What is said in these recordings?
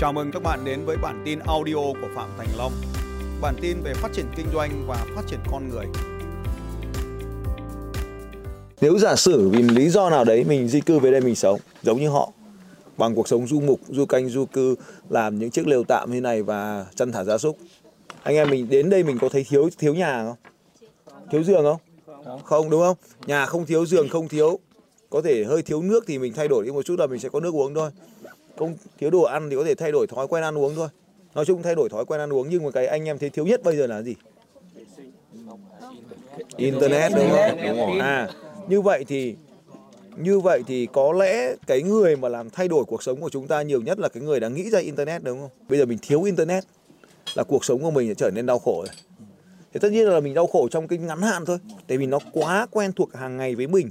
Chào mừng các bạn đến với bản tin audio của Phạm Thành Long. Bản tin về phát triển kinh doanh và phát triển con người. Nếu giả sử vì lý do nào đấy mình di cư về đây mình sống giống như họ bằng cuộc sống du mục, du canh, du cư làm những chiếc lều tạm như này và chăn thả gia súc. Anh em mình đến đây mình có thấy thiếu thiếu nhà không? Thiếu giường không? Không đúng không? Nhà không thiếu giường không thiếu có thể hơi thiếu nước thì mình thay đổi đi một chút là mình sẽ có nước uống thôi không thiếu đồ ăn thì có thể thay đổi thói quen ăn uống thôi. Nói chung thay đổi thói quen ăn uống nhưng mà cái anh em thấy thiếu nhất bây giờ là gì? Internet đúng không? Đúng rồi. À như vậy thì như vậy thì có lẽ cái người mà làm thay đổi cuộc sống của chúng ta nhiều nhất là cái người đã nghĩ ra internet đúng không? Bây giờ mình thiếu internet là cuộc sống của mình sẽ trở nên đau khổ rồi. Thì tất nhiên là mình đau khổ trong cái ngắn hạn thôi tại vì nó quá quen thuộc hàng ngày với mình.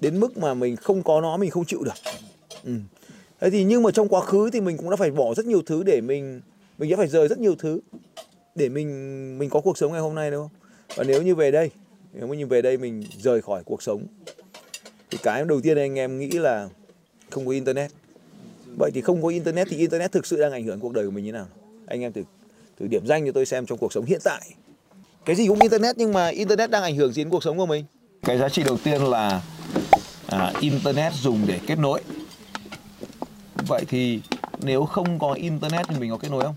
Đến mức mà mình không có nó mình không chịu được. Ừ thế thì nhưng mà trong quá khứ thì mình cũng đã phải bỏ rất nhiều thứ để mình mình đã phải rời rất nhiều thứ để mình mình có cuộc sống ngày hôm nay đúng không? Và nếu như về đây nếu như về đây mình rời khỏi cuộc sống thì cái đầu tiên anh em nghĩ là không có internet. Vậy thì không có internet thì internet thực sự đang ảnh hưởng cuộc đời của mình như nào? Anh em thử thử điểm danh cho tôi xem trong cuộc sống hiện tại. Cái gì cũng internet nhưng mà internet đang ảnh hưởng gì đến cuộc sống của mình? Cái giá trị đầu tiên là à, internet dùng để kết nối vậy thì nếu không có internet thì mình có kết nối không?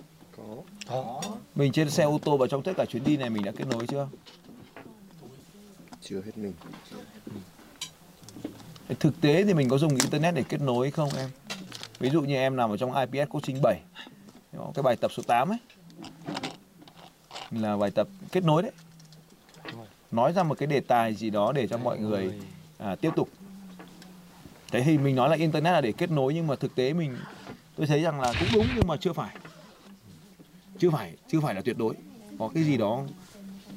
Có. Mình trên xe ô tô và trong tất cả chuyến đi này mình đã kết nối chưa? Chưa hết mình. Thực tế thì mình có dùng internet để kết nối không em? Ví dụ như em nằm ở trong IPS coaching 7 cái bài tập số 8 ấy. Là bài tập kết nối đấy. Nói ra một cái đề tài gì đó để cho mọi người à, tiếp tục thế thì mình nói là internet là để kết nối nhưng mà thực tế mình tôi thấy rằng là cũng đúng nhưng mà chưa phải. Chưa phải chưa phải là tuyệt đối. Có cái gì đó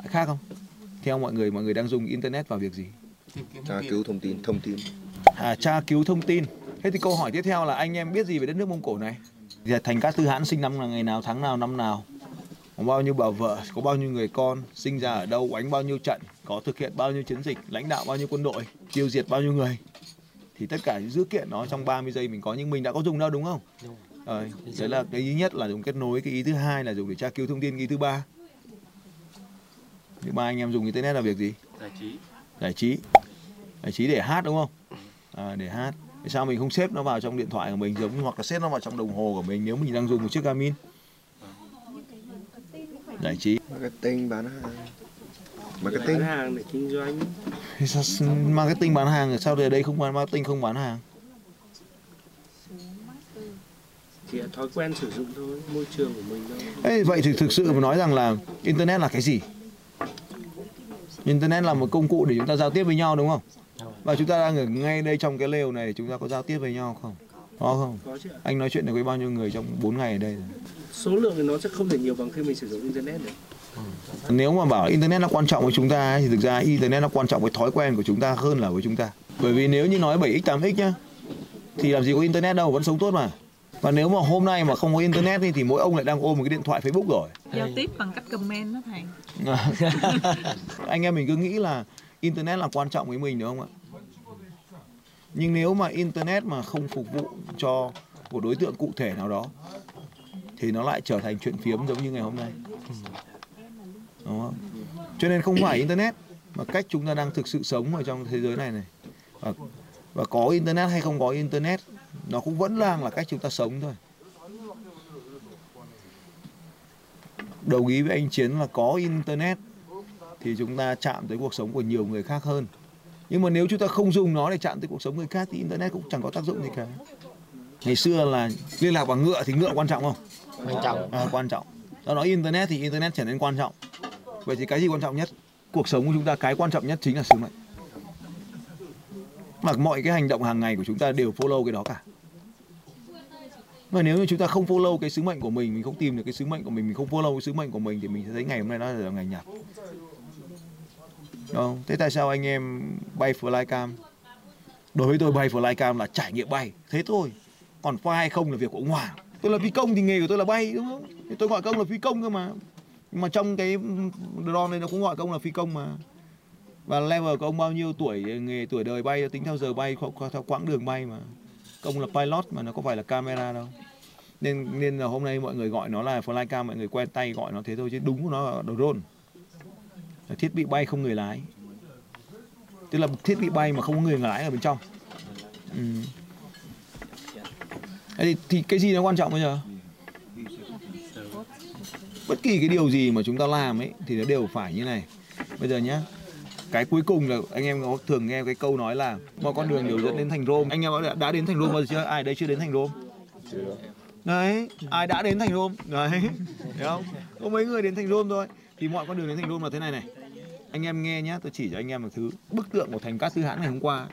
khác không? Theo mọi người mọi người đang dùng internet vào việc gì? Tra cứu thông tin thông tin. À, tra cứu thông tin. Thế thì câu hỏi tiếp theo là anh em biết gì về đất nước mông cổ này? Thì thành các tư hãn sinh năm là ngày nào tháng nào năm nào? Có bao nhiêu bà vợ có bao nhiêu người con sinh ra ở đâu đánh bao nhiêu trận có thực hiện bao nhiêu chiến dịch lãnh đạo bao nhiêu quân đội tiêu diệt bao nhiêu người thì tất cả những dữ kiện đó trong 30 giây mình có nhưng mình đã có dùng đâu đúng không? Ờ, đấy là cái ý nhất là dùng kết nối cái ý thứ hai là dùng để tra cứu thông tin cái ý thứ ba. Thứ ba anh em dùng internet là việc gì? Giải trí. Giải trí. Giải trí để hát đúng không? À, để hát. Tại sao mình không xếp nó vào trong điện thoại của mình giống như hoặc là xếp nó vào trong đồng hồ của mình nếu mình đang dùng một chiếc Garmin? Giải trí. Marketing bán hàng marketing. Marketing hàng để kinh doanh. Thì sao marketing bán hàng sao ở đây không bán marketing không bán hàng? Là thói quen sử dụng thôi môi trường của mình thôi. Ê, vậy thì thực sự mà nói rằng là internet là cái gì? Internet là một công cụ để chúng ta giao tiếp với nhau đúng không? Và chúng ta đang ở ngay đây trong cái lều này chúng ta có giao tiếp với nhau không? Có không? Có chứ anh nói chuyện được với bao nhiêu người trong 4 ngày ở đây rồi? Số lượng thì nó sẽ không thể nhiều bằng khi mình sử dụng internet được nếu mà bảo internet nó quan trọng với chúng ta ấy, thì thực ra internet nó quan trọng với thói quen của chúng ta hơn là với chúng ta. Bởi vì nếu như nói 7x 8x nhá thì làm gì có internet đâu vẫn sống tốt mà. Và nếu mà hôm nay mà không có internet thì, thì mỗi ông lại đang ôm một cái điện thoại facebook rồi. Giao tiếp bằng cách comment đó thầy. Anh em mình cứ nghĩ là internet là quan trọng với mình đúng không ạ? Nhưng nếu mà internet mà không phục vụ cho một đối tượng cụ thể nào đó thì nó lại trở thành chuyện phiếm giống như ngày hôm nay đúng không? Cho nên không phải internet mà cách chúng ta đang thực sự sống ở trong thế giới này này. Và, và có internet hay không có internet nó cũng vẫn đang là cách chúng ta sống thôi. Đồng ý với anh chiến là có internet thì chúng ta chạm tới cuộc sống của nhiều người khác hơn. Nhưng mà nếu chúng ta không dùng nó để chạm tới cuộc sống người khác thì internet cũng chẳng có tác dụng gì cả. Ngày xưa là liên lạc bằng ngựa thì ngựa quan trọng không? Quan trọng. À, quan trọng. Do đó internet thì internet trở nên quan trọng vậy thì cái gì quan trọng nhất cuộc sống của chúng ta cái quan trọng nhất chính là sứ mệnh mà mọi cái hành động hàng ngày của chúng ta đều follow cái đó cả mà nếu như chúng ta không follow cái sứ mệnh của mình mình không tìm được cái sứ mệnh của mình mình không follow cái sứ mệnh của mình thì mình sẽ thấy ngày hôm nay nó là ngày nhạt Đúng không? Thế tại sao anh em bay flycam? Đối với tôi bay flycam là trải nghiệm bay, thế thôi. Còn fly hay không là việc của ông Hoàng. Tôi là phi công thì nghề của tôi là bay đúng không? Tôi gọi công là phi công cơ mà. Nhưng mà trong cái drone này nó cũng gọi công là phi công mà. Và level của ông bao nhiêu tuổi nghề tuổi đời bay tính theo giờ bay theo quãng đường bay mà. Công là pilot mà nó có phải là camera đâu. nên nên là hôm nay mọi người gọi nó là flycam mọi người quen tay gọi nó thế thôi chứ đúng của nó là drone là thiết bị bay không người lái tức là thiết bị bay mà không có người lái ở bên trong ừ. Thì, thì cái gì nó quan trọng bây giờ bất kỳ cái điều gì mà chúng ta làm ấy thì nó đều phải như này. Bây giờ nhá cái cuối cùng là anh em có thường nghe cái câu nói là mọi con đường đều dẫn đến thành Rome. Anh em đã, đã đến thành Rome bao giờ chưa? Ai đây chưa đến thành Rome? Đấy ai đã đến thành Rome? Đấy thấy không? Có mấy người đến thành Rome thôi. Thì mọi con đường đến thành Rome là thế này này. Anh em nghe nhá tôi chỉ cho anh em một thứ. Bức tượng của thành Cát Sư Hãn ngày hôm qua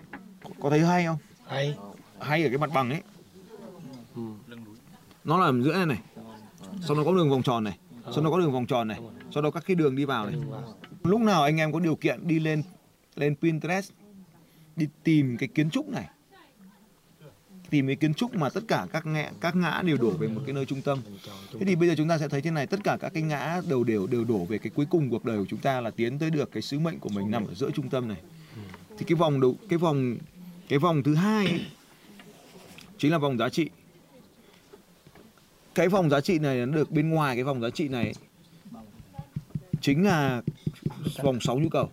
có, thấy hay không? Hay. Hay ở cái mặt bằng ấy. Nó là giữa này này. Sau đó có đường vòng tròn này sau đó có đường vòng tròn này. Sau đó các cái đường đi vào này. Lúc nào anh em có điều kiện đi lên lên Pinterest đi tìm cái kiến trúc này. Tìm cái kiến trúc mà tất cả các ngã các ngã đều đổ về một cái nơi trung tâm. Thế thì bây giờ chúng ta sẽ thấy thế này tất cả các cái ngã đều đều đều đổ về cái cuối cùng cuộc đời của chúng ta là tiến tới được cái sứ mệnh của mình nằm ở giữa trung tâm này. Thì cái vòng đầu cái vòng cái vòng thứ hai ấy, chính là vòng giá trị cái vòng giá trị này nó được bên ngoài cái vòng giá trị này chính là vòng 6 nhu cầu.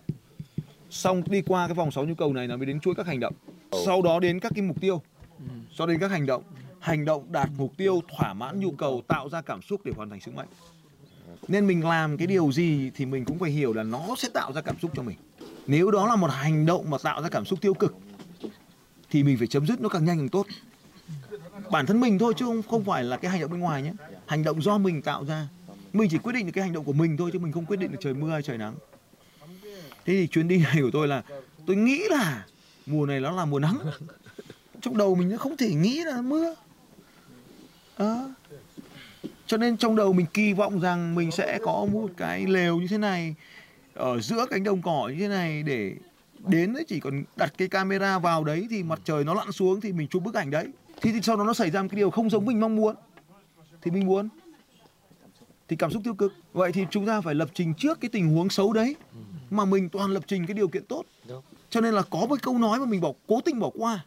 Xong đi qua cái vòng 6 nhu cầu này nó mới đến chuỗi các hành động. Sau đó đến các cái mục tiêu. Sau đến các hành động. Hành động đạt mục tiêu thỏa mãn nhu cầu, tạo ra cảm xúc để hoàn thành sứ mệnh. Nên mình làm cái điều gì thì mình cũng phải hiểu là nó sẽ tạo ra cảm xúc cho mình. Nếu đó là một hành động mà tạo ra cảm xúc tiêu cực, thì mình phải chấm dứt nó càng nhanh càng tốt bản thân mình thôi, chứ không không phải là cái hành động bên ngoài nhé. Hành động do mình tạo ra. Mình chỉ quyết định được cái hành động của mình thôi, chứ mình không quyết định được trời mưa hay trời nắng. Thế thì chuyến đi này của tôi là, tôi nghĩ là mùa này nó là mùa nắng. Trong đầu mình nó không thể nghĩ là mưa. À. cho nên trong đầu mình kỳ vọng rằng mình sẽ có một cái lều như thế này, ở giữa cánh đồng cỏ như thế này để đến đấy, chỉ còn đặt cái camera vào đấy thì mặt trời nó lặn xuống thì mình chụp bức ảnh đấy thì, thì sau đó nó xảy ra một cái điều không giống mình mong muốn. Thì mình muốn. Thì cảm xúc tiêu cực. Vậy thì chúng ta phải lập trình trước cái tình huống xấu đấy mà mình toàn lập trình cái điều kiện tốt. Cho nên là có một câu nói mà mình bỏ cố tình bỏ qua.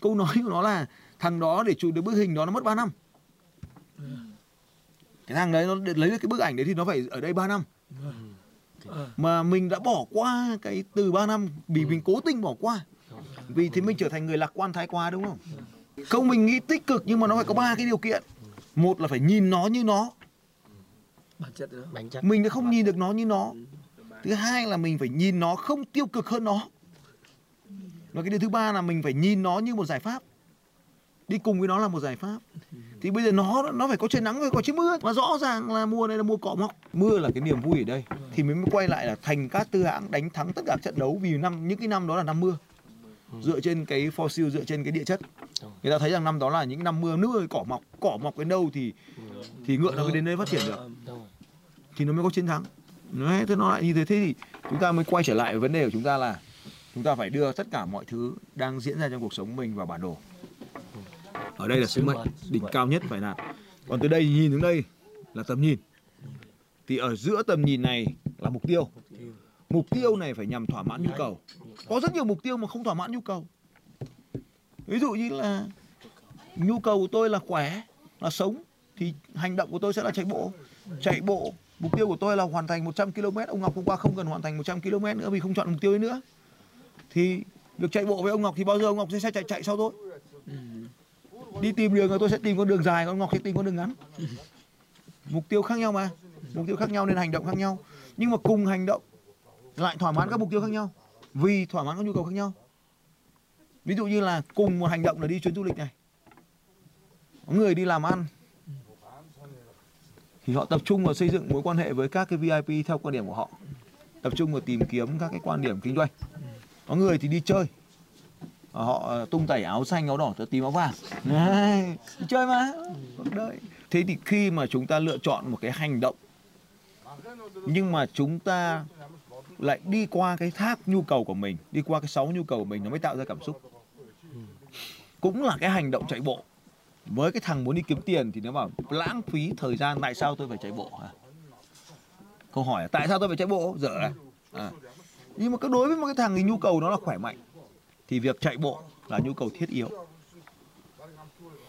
Câu nói của nó là thằng đó để chụp được bức hình đó nó mất 3 năm. Cái thằng đấy nó để lấy được cái bức ảnh đấy thì nó phải ở đây 3 năm. Mà mình đã bỏ qua cái từ 3 năm vì mình cố tình bỏ qua. Vì thế mình trở thành người lạc quan thái quá đúng không không mình nghĩ tích cực nhưng mà nó phải có ba cái điều kiện. Một là phải nhìn nó như nó. Bản chất đó. Bánh chất. Mình đã không nhìn được nó như nó. Thứ hai là mình phải nhìn nó không tiêu cực hơn nó. Và cái điều thứ ba là mình phải nhìn nó như một giải pháp. Đi cùng với nó là một giải pháp. Thì bây giờ nó nó phải có trời nắng phải có trời mưa. Mà rõ ràng là mùa này là mùa cỏ mọc. Mưa là cái niềm vui ở đây. Thì mình mới quay lại là thành cát tư hãng đánh thắng tất cả trận đấu. Vì năm những cái năm đó là năm mưa. Dựa trên cái fossil dựa trên cái địa chất người ta thấy rằng năm đó là những năm mưa nước cỏ mọc cỏ mọc đến đâu thì thì ngựa nó mới đến đây phát triển được. Thì nó mới có chiến thắng. Đấy thế nó lại như thế. Thế thì chúng ta mới quay trở lại vấn đề của chúng ta là chúng ta phải đưa tất cả mọi thứ đang diễn ra trong cuộc sống mình vào bản đồ. Ở đây là sứ mệnh đỉnh cao nhất phải đạt còn từ đây nhìn đến đây là tầm nhìn. Thì ở giữa tầm nhìn này là mục tiêu. Mục tiêu. Này phải nhằm thỏa mãn nhu cầu. Có rất nhiều mục tiêu mà không thỏa mãn nhu cầu ví dụ như là nhu cầu của tôi là khỏe là sống thì hành động của tôi sẽ là chạy bộ. Chạy bộ mục tiêu của tôi là hoàn thành 100 km ông Ngọc hôm qua không cần hoàn thành 100 km nữa vì không chọn mục tiêu ấy nữa. Thì việc chạy bộ với ông Ngọc thì bao giờ ông Ngọc sẽ chạy chạy sau tôi? Đi tìm đường rồi tôi sẽ tìm con đường dài còn Ngọc sẽ tìm con đường ngắn. Mục tiêu khác nhau mà. Mục tiêu khác nhau nên hành động khác nhau. Nhưng mà cùng hành động lại thỏa mãn các mục tiêu khác nhau. Vì thỏa mãn các nhu cầu khác nhau ví dụ như là cùng một hành động là đi chuyến du lịch này. Có người đi làm ăn. Thì họ tập trung vào xây dựng mối quan hệ với các cái VIP theo quan điểm của họ. Tập trung vào tìm kiếm các cái quan điểm kinh doanh. Có người thì đi chơi. Họ ờ, tung tẩy áo xanh áo đỏ tới tím áo vàng. Đấy, đi chơi mà. Đợi thế thì khi mà chúng ta lựa chọn một cái hành động nhưng mà chúng ta lại đi qua cái thác nhu cầu của mình đi qua cái sáu nhu cầu của mình nó mới tạo ra cảm xúc cũng là cái hành động chạy bộ. Với cái thằng muốn đi kiếm tiền thì nó bảo lãng phí thời gian tại sao tôi phải chạy bộ hả? Câu hỏi là tại sao tôi phải chạy bộ? Dở à? à. nhưng mà cái đối với một cái thằng thì nhu cầu nó là khỏe mạnh thì việc chạy bộ là nhu cầu thiết yếu.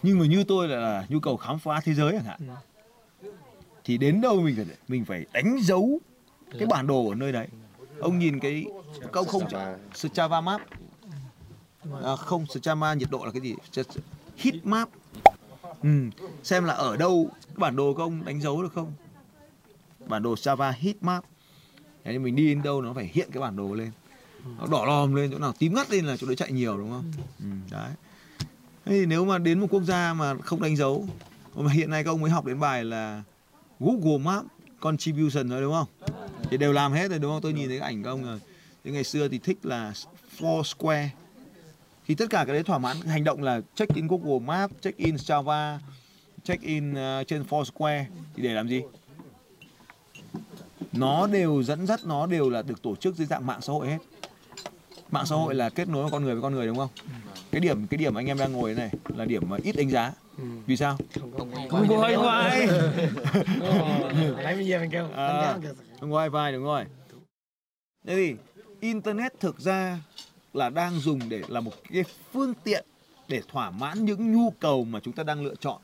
Nhưng mà như tôi là, là nhu cầu khám phá thế giới chẳng hạn thì đến đâu mình phải mình phải đánh dấu cái bản đồ ở nơi đấy. Ông nhìn cái câu không. Strava map à, không Strava nhiệt độ là cái gì? Heat map. Ừ. xem là ở đâu cái bản đồ của ông đánh dấu được không? Bản đồ Strava heat map. Thế nên mình đi đến đâu nó phải hiện cái bản đồ lên. Nó đỏ lòm lên chỗ nào tím ngắt lên là chỗ đấy chạy nhiều đúng không? Ừ, đấy. Thế thì nếu mà đến một quốc gia mà không đánh dấu mà hiện nay các ông mới học đến bài là Google Map contribution rồi đúng không? Thì đều làm hết rồi đúng không? Tôi nhìn thấy cái ảnh các ông rồi. Thì ngày xưa thì thích là Foursquare thì tất cả cái đấy thỏa mãn. Hành động là check in Google Maps check in Strava check in uh, trên Foursquare. Thì để làm gì? Nó đều dẫn dắt nó đều là được tổ chức dưới dạng mạng xã hội hết. Mạng xã hội là kết nối con người với con người đúng không? Cái điểm cái điểm anh em đang ngồi này là điểm mà ít đánh giá. Vì sao? Không có wifi. Lấy bây giờ mình kêu. Kìa. không có wifi đúng rồi. Thế thì internet thực ra là đang dùng để là một cái phương tiện để thỏa mãn những nhu cầu mà chúng ta đang lựa chọn.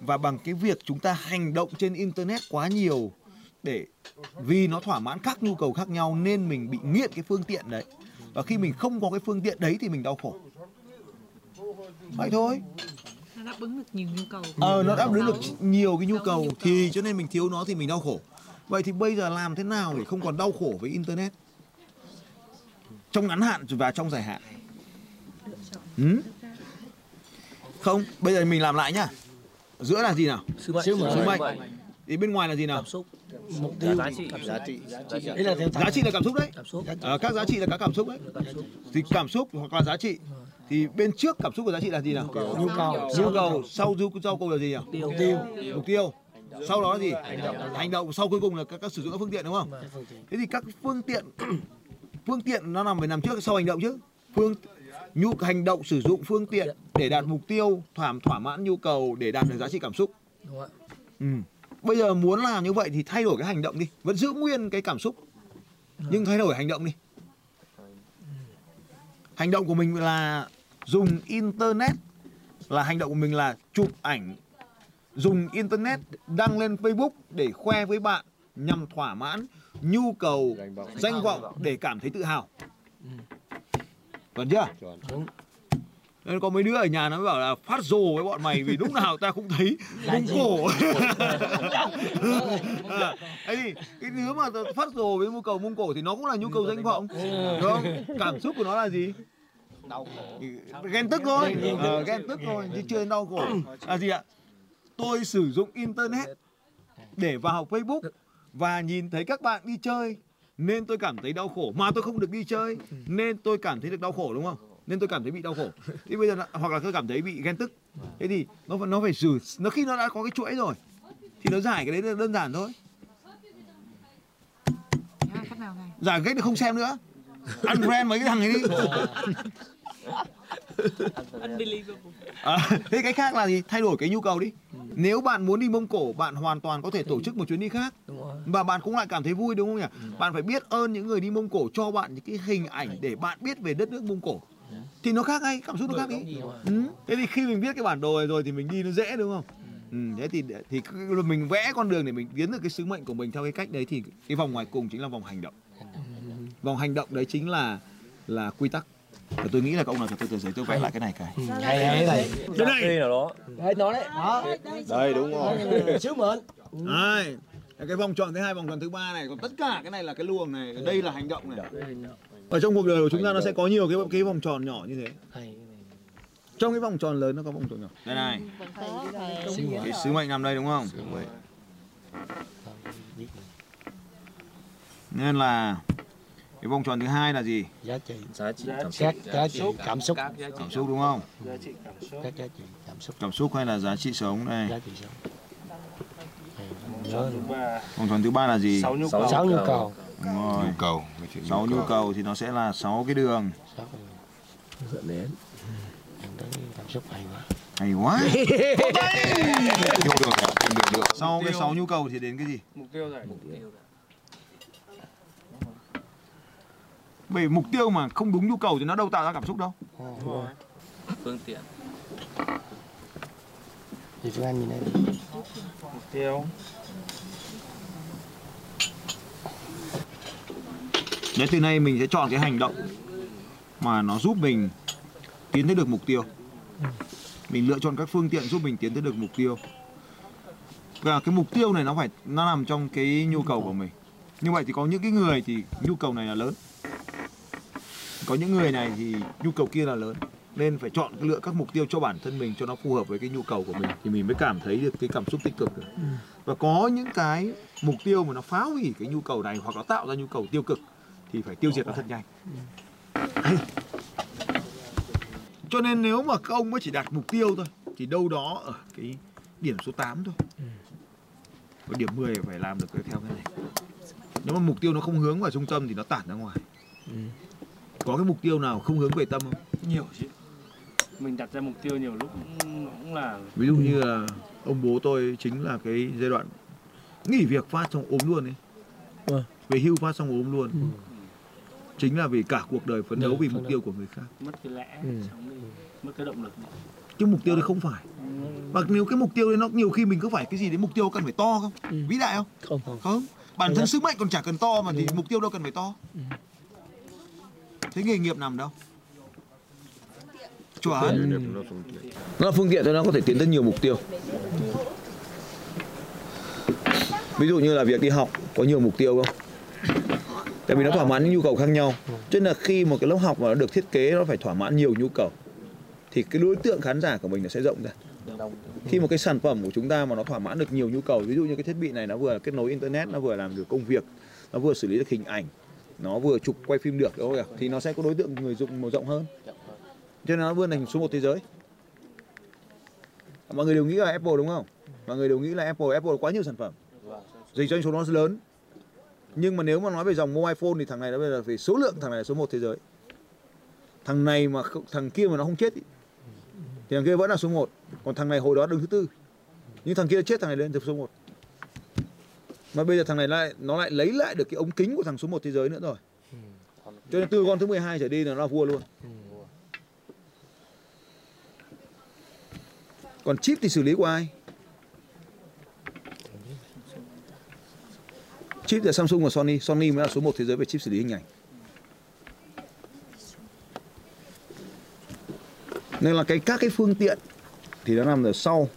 Và bằng cái việc chúng ta hành động trên internet quá nhiều để vì nó thỏa mãn các nhu cầu khác nhau nên mình bị nghiện cái phương tiện đấy. Và khi mình không có cái phương tiện đấy thì mình đau khổ. Vậy thôi. Nó đáp ứng được nhiều nhu cầu. Ờ nó đáp ứng được nhiều cái nhu cầu thì cho nên mình thiếu nó thì mình đau khổ. Vậy thì bây giờ làm thế nào để không còn đau khổ với internet trong ngắn hạn và trong dài hạn. Ừ? không bây giờ mình làm lại nhá. Giữa là gì nào? Sứ mệnh. sứ mệnh thì bên ngoài là gì nào? Cảm xúc. Mục tiêu. giá trị. Đấy là theo giá trị là cảm xúc đấy. Cảm xúc. Ờ, các giá trị là các cảm xúc đấy. Cảm xúc. thì cảm xúc hoặc là giá trị. Thì bên trước cảm xúc và giá trị là gì nào? Nhu cầu. nhu cầu. Sau nhu sau câu là gì nhỉ? Tiêu. Tiêu. mục tiêu. Sau đó là gì? Hành động. Sau cuối cùng là các, các sử dụng các phương tiện đúng không? Thế thì các phương tiện phương tiện nó nằm phải nằm trước sau hành động chứ. Phương nhu hành động sử dụng phương tiện để đạt mục tiêu thỏa thỏa mãn nhu cầu để đạt được giá trị cảm xúc. Đúng ạ. ừ. bây giờ muốn làm như vậy thì thay đổi cái hành động đi vẫn giữ nguyên cái cảm xúc. Nhưng thay đổi hành động đi. Hành động của mình là dùng internet là hành động của mình là chụp ảnh. Dùng internet đăng lên Facebook để khoe với bạn nhằm thỏa mãn nhu cầu Danh vọng. để cảm thấy tự hào. Còn chưa? Chuẩn. Đúng. Nên có mấy đứa ở nhà nó mới bảo là phát rồ với bọn mày vì lúc nào ta cũng thấy mông cổ. à, thế thì cái đứa mà phát rồ với nhu cầu mông cổ thì nó cũng là nhu cầu danh vọng, đúng không? Cảm xúc của nó là gì? ghen tức thôi ờ, ghen tức thôi chứ chưa đến đau khổ là gì ạ tôi sử dụng internet để vào facebook và nhìn thấy các bạn đi chơi nên tôi cảm thấy đau khổ. Mà tôi không được đi chơi nên tôi cảm thấy được đau khổ đúng không? Nên tôi cảm thấy bị đau khổ. Thì bây giờ là- hoặc là tôi cảm thấy bị ghen tức. Thế thì nó phải- nó phải xử nó khi nó đã có cái chuỗi rồi thì nó giải cái đấy là đơn giản thôi. Này. Giải cách thì không xem nữa. Unfriend mấy cái thằng ấy đi unbelievable À, thế cái khác là gì? Thay đổi cái nhu cầu đi. Nếu bạn muốn đi Mông Cổ, bạn hoàn toàn có thể tổ chức một chuyến đi khác và bạn cũng lại cảm thấy vui đúng không nhỉ? Bạn phải biết ơn những người đi Mông Cổ cho bạn những cái hình ảnh để bạn biết về đất nước Mông Cổ. Thì nó khác ngay, cảm xúc nó khác đi. Ừ. Thế thì khi mình biết cái bản đồ này rồi thì mình đi nó dễ đúng không? Ừ, thế thì thì mình vẽ con đường để mình tiến được cái sứ mệnh của mình theo cái cách đấy thì cái vòng ngoài cùng chính là vòng hành động. Vòng hành động đấy chính là là quy tắc. Và tôi nghĩ là ông nào từ từ giấy tôi vẽ lại cái này cái. Hay hay này. Cái này Đấy nó đấy. Đó. Đây đúng rồi. Sứ mệnh. Đây, cái vòng tròn thứ hai, vòng tròn thứ ba này, còn tất cả cái này là cái luồng này, đây là hành động này. Ở trong cuộc đời của chúng ta nó sẽ có nhiều cái cái vòng tròn nhỏ như thế. Trong cái vòng tròn lớn nó có vòng tròn nhỏ. Đây này, cái sứ mệnh nằm đây đúng không? Nên là cái vòng tròn thứ hai là gì? Giá trị. giá trị cảm Các giá trị cảm xúc. các giá trị Cảm xúc đúng không? giá trị cảm xúc Các giá trị cảm xúc. Cảm xúc hay là giá trị sống đây. Giá trị sống. Vòng tròn thứ ba là gì? sáu nhu sáu cầu nhu cầu. Nhu cầu. Sáu nhu cầu thì nó sẽ là sáu cái đường. Sáu cái dẫn đến. Cảm xúc hay quá. Hay quá. Sau cái sáu nhu cầu thì đến cái gì? mục tiêu rồi Bởi mục tiêu mà không đúng nhu cầu thì nó đâu tạo ra cảm xúc đâu. phương tiện thì phương Anh nhìn đây mục tiêu Đấy từ nay mình sẽ chọn cái hành động mà nó giúp mình tiến tới được mục tiêu. Mình lựa chọn các phương tiện giúp mình tiến tới được mục tiêu. Và cái mục tiêu này nó phải nó nằm trong cái nhu cầu của mình. Như vậy thì có những cái người thì nhu cầu này là lớn. Có những người này thì nhu cầu kia là lớn. Nên phải chọn lựa các mục tiêu cho bản thân mình cho nó phù hợp với cái nhu cầu của mình thì mình mới cảm thấy được cái cảm xúc tích cực được. Và có những cái mục tiêu mà nó phá hủy cái nhu cầu này hoặc nó tạo ra nhu cầu tiêu cực thì phải tiêu diệt nó thật nhanh. Đấy. Cho nên nếu mà các ông mới chỉ đặt mục tiêu thôi thì đâu đó ở cái điểm số 8 thôi. Và điểm 10 phải làm được cái theo cái này. Nếu mà mục tiêu nó không hướng vào trung tâm thì nó tản ra ngoài. Có cái mục tiêu nào không hướng về tâm không? nhiều chứ mình đặt ra mục tiêu nhiều lúc cũng, nó cũng là Ví dụ như là ông bố tôi chính là cái giai đoạn nghỉ việc phát xong ốm luôn ấy. Vâng. Về hưu phát xong ốm luôn. Chính là vì cả cuộc đời phấn đấu Vâng, vì mục tiêu của người khác. mất cái lẽ Ừ. mất cái động lực. Chứ mục tiêu đấy không phải. Và nếu cái mục tiêu đấy nó nhiều khi mình cứ phải cái gì đấy mục tiêu cần phải to không? Ừ. Vĩ đại không? không không Không. Bản thân sức mạnh còn chả cần to mà thì mục tiêu đâu cần phải to. Thế nghề nghiệp nằm đâu? Chuẩn. Nó là phương tiện thôi nó có thể tiến tới nhiều mục tiêu. Ví dụ như là việc đi học có nhiều mục tiêu không? Tại vì nó thỏa mãn những nhu cầu khác nhau. Cho nên là khi một cái lớp học mà nó được thiết kế nó phải thỏa mãn nhiều nhu cầu thì cái đối tượng khán giả của mình nó sẽ rộng ra. Khi một cái sản phẩm của chúng ta mà nó thỏa mãn được nhiều nhu cầu, ví dụ như cái thiết bị này nó vừa kết nối internet, nó vừa làm được công việc, nó vừa xử lý được hình ảnh, nó vừa chụp quay phim được, thôi? Thì nó sẽ có đối tượng người dùng mở rộng hơn. Cho nên nó vươn thành số 1 thế giới. Mọi người đều nghĩ là Apple đúng không? Mọi người đều nghĩ là Apple, Apple quá nhiều sản phẩm. Dịch doanh số nó lớn. Nhưng mà nếu mà nói về dòng mobile phone thì thằng này nó bây giờ về số lượng thằng này là số 1 thế giới. Thằng này mà không- thằng kia mà nó không chết ý, thì thằng kia vẫn là số 1. Còn thằng này hồi đó đứng thứ tư. Nhưng thằng kia chết thằng này lên từ số 1. Mà bây giờ thằng này lại nó lại lấy lại được cái ống kính của thằng số 1 thế giới nữa rồi. Cho nên từ con thứ 12 trở đi là nó là vua luôn. Còn chip thì xử lý của ai? Chip là Samsung và Sony, Sony mới là số 1 thế giới về chip xử lý hình ảnh. Nên là cái các cái phương tiện thì nó nằm ở sau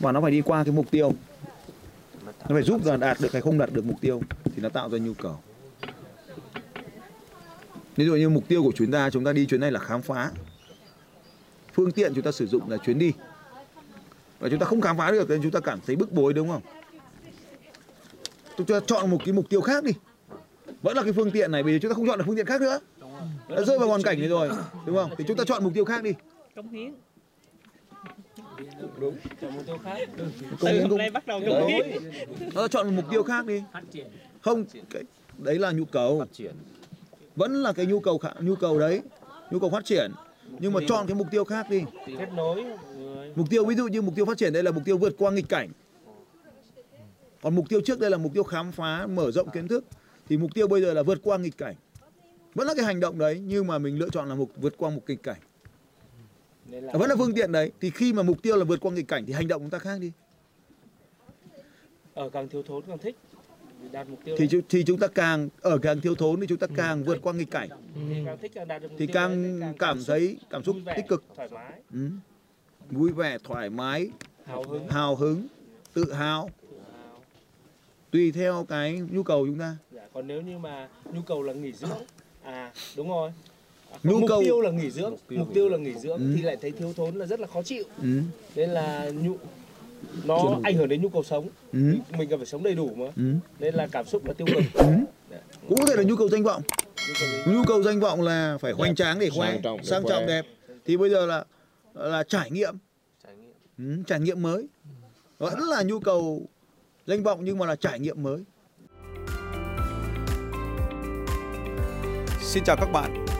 và nó phải đi qua cái mục tiêu. Nó phải giúp đạt được hay không đạt được mục tiêu thì nó tạo ra nhu cầu. Ví dụ như mục tiêu của chúng ta, chúng ta đi chuyến này là khám phá. Phương tiện chúng ta sử dụng là chuyến đi. Và chúng ta không khám phá được nên chúng ta cảm thấy bức bối đúng không? Chúng ta chọn một cái mục tiêu khác đi. Vẫn là cái phương tiện này, bây giờ chúng ta không chọn được phương tiện khác nữa. Đã rơi vào hoàn cảnh này rồi, đúng không? Thì chúng ta chọn mục tiêu khác đi. Cống hiến chọn mục tiêu khác Công Từ hôm nay bắt đầu hiến. Nó chọn một mục tiêu khác đi. Không, cái, đấy là nhu cầu. Vẫn là cái nhu cầu khả, nhu cầu đấy, nhu cầu phát triển. Nhưng mà chọn cái mục tiêu khác đi. kết nối Mục tiêu ví dụ như mục tiêu phát triển đây là mục tiêu vượt qua nghịch cảnh. Còn mục tiêu trước đây là mục tiêu khám phá, mở rộng kiến thức. Thì mục tiêu bây giờ là vượt qua nghịch cảnh. Vẫn là cái hành động đấy nhưng mà mình lựa chọn là mục vượt qua một nghịch cảnh. Là Vẫn là phương tiện đấy. Thì khi mà mục tiêu là vượt qua nghịch cảnh thì hành động chúng ta khác đi. ở càng thiếu thốn càng thích đạt mục tiêu Thì đấy. thì chúng ta càng ở càng thiếu thốn thì chúng ta càng vượt qua nghịch cảnh thì càng thích càng đạt được thì càng đấy, cảm thấy cảm xúc vẻ, tích cực, thoải mái ừ. vui vẻ, thoải mái, hào hứng hào hứng, tự hào tùy theo cái nhu cầu chúng ta. Dạ, còn nếu như mà nhu cầu là nghỉ dưỡng à đúng rồi Nhu mục cầu- tiêu là nghỉ dưỡng mục tiêu là nghỉ dưỡng Ừ. thì lại thấy thiếu thốn là rất là khó chịu Ừ. nên là nhu nó ảnh hưởng đến nhu cầu sống Ừ. mình cần phải sống đầy đủ mà Ừ. nên là cảm xúc là tiêu cực Ừ. Dạ. Cũng có thể là nhu cầu danh vọng. Nhu cầu danh vọng là phải hoành tráng để khoe, Sang trọng đẹp. Thì bây giờ là là trải nghiệm, trải nghiệm ừ, trải nghiệm mới. Vẫn là nhu cầu danh vọng nhưng mà là trải nghiệm mới. Xin chào các bạn